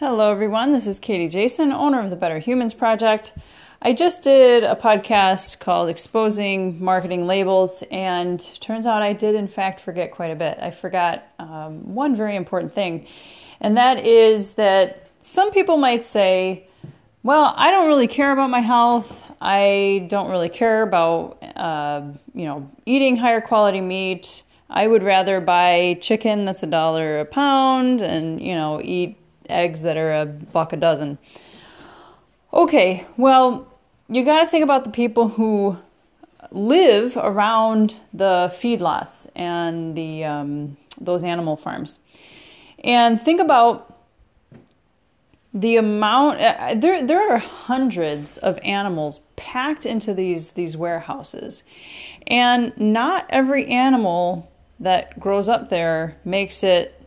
Hello, everyone. This is Katie Jason, owner of the Better Humans Project. I just did a podcast called Exposing Marketing Labels, and turns out I did, in fact, forget quite a bit. I forgot um, one very important thing, and that is that some people might say, Well, I don't really care about my health. I don't really care about, uh, you know, eating higher quality meat. I would rather buy chicken that's a dollar a pound and, you know, eat eggs that are a buck a dozen. Okay, well, you got to think about the people who live around the feedlots and the um, those animal farms, and think about the amount. Uh, there, there are hundreds of animals packed into these these warehouses, and not every animal that grows up there makes it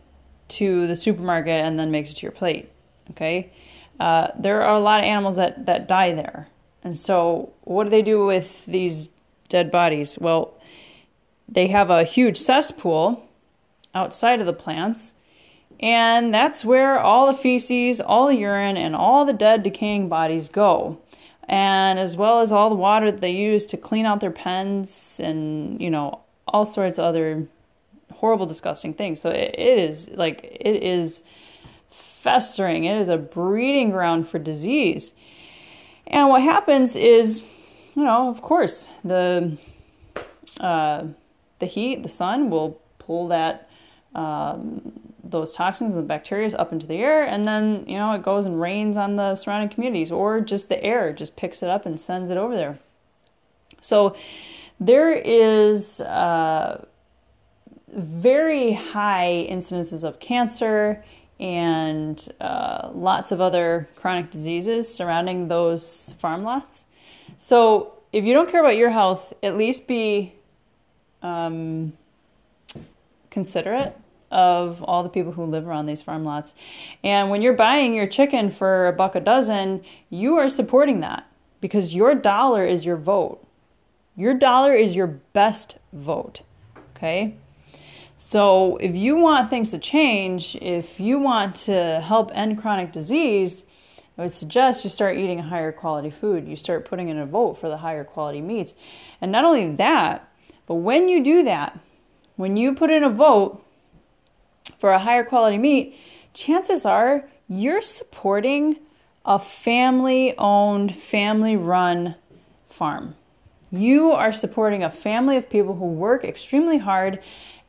to the supermarket and then makes it to your plate. Okay, uh, there are a lot of animals that that die there, and so what do they do with these dead bodies? Well, they have a huge cesspool outside of the plants. And that's where all the feces, all the urine, and all the dead decaying bodies go. And as well as all the water that they use to clean out their pens and, you know, all sorts of other horrible, disgusting thing. So it, it is like it is festering. It is a breeding ground for disease. And what happens is, you know, of course, the uh, the heat, the sun will pull that um, those toxins and the bacteria up into the air, and then you know it goes and rains on the surrounding communities, or just the air just picks it up and sends it over there. So there is. Uh, very high incidences of cancer and uh, lots of other chronic diseases surrounding those farm lots. So, if you don't care about your health, at least be um, considerate of all the people who live around these farm lots. And when you're buying your chicken for a buck a dozen, you are supporting that because your dollar is your vote. Your dollar is your best vote. Okay? So, if you want things to change, if you want to help end chronic disease, I would suggest you start eating higher quality food. You start putting in a vote for the higher quality meats. And not only that, but when you do that, when you put in a vote for a higher quality meat, chances are you're supporting a family owned, family run farm. You are supporting a family of people who work extremely hard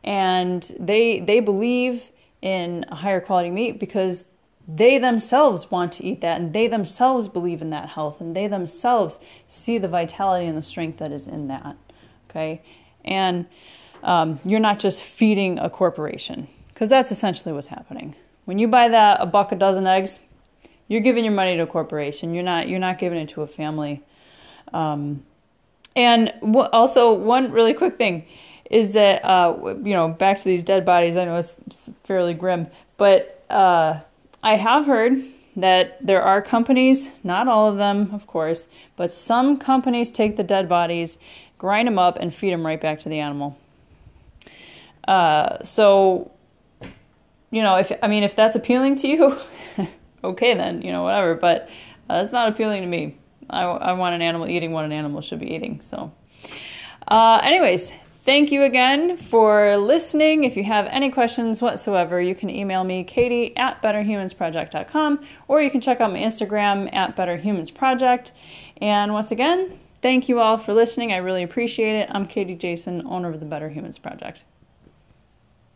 and they they believe in a higher quality meat because they themselves want to eat that and they themselves believe in that health and they themselves see the vitality and the strength that is in that okay? And um, you're not just feeding a corporation because that's essentially what's happening. When you buy that a buck a dozen eggs you're giving your money to a corporation. You're not you're not giving it to a family. Um, and w- also one really quick thing is that uh, you know back to these dead bodies. I know it's, fairly grim, but uh, I have heard that there are companies, not all of them, of course, but some companies take the dead bodies, grind them up, and feed them right back to the animal. Uh, so, you know, if I mean, if that's appealing to you, okay, then you know whatever. But uh, that's not appealing to me. I, I want an animal eating what an animal should be eating. So, uh, anyways, Thank you again for listening. If you have any questions whatsoever, you can email me, katie at betterhumansproject.com, or you can check out my Instagram at betterhumansproject. And once again, thank you all for listening. I really appreciate it. I'm Katie Jason, owner of the Better Humans Project.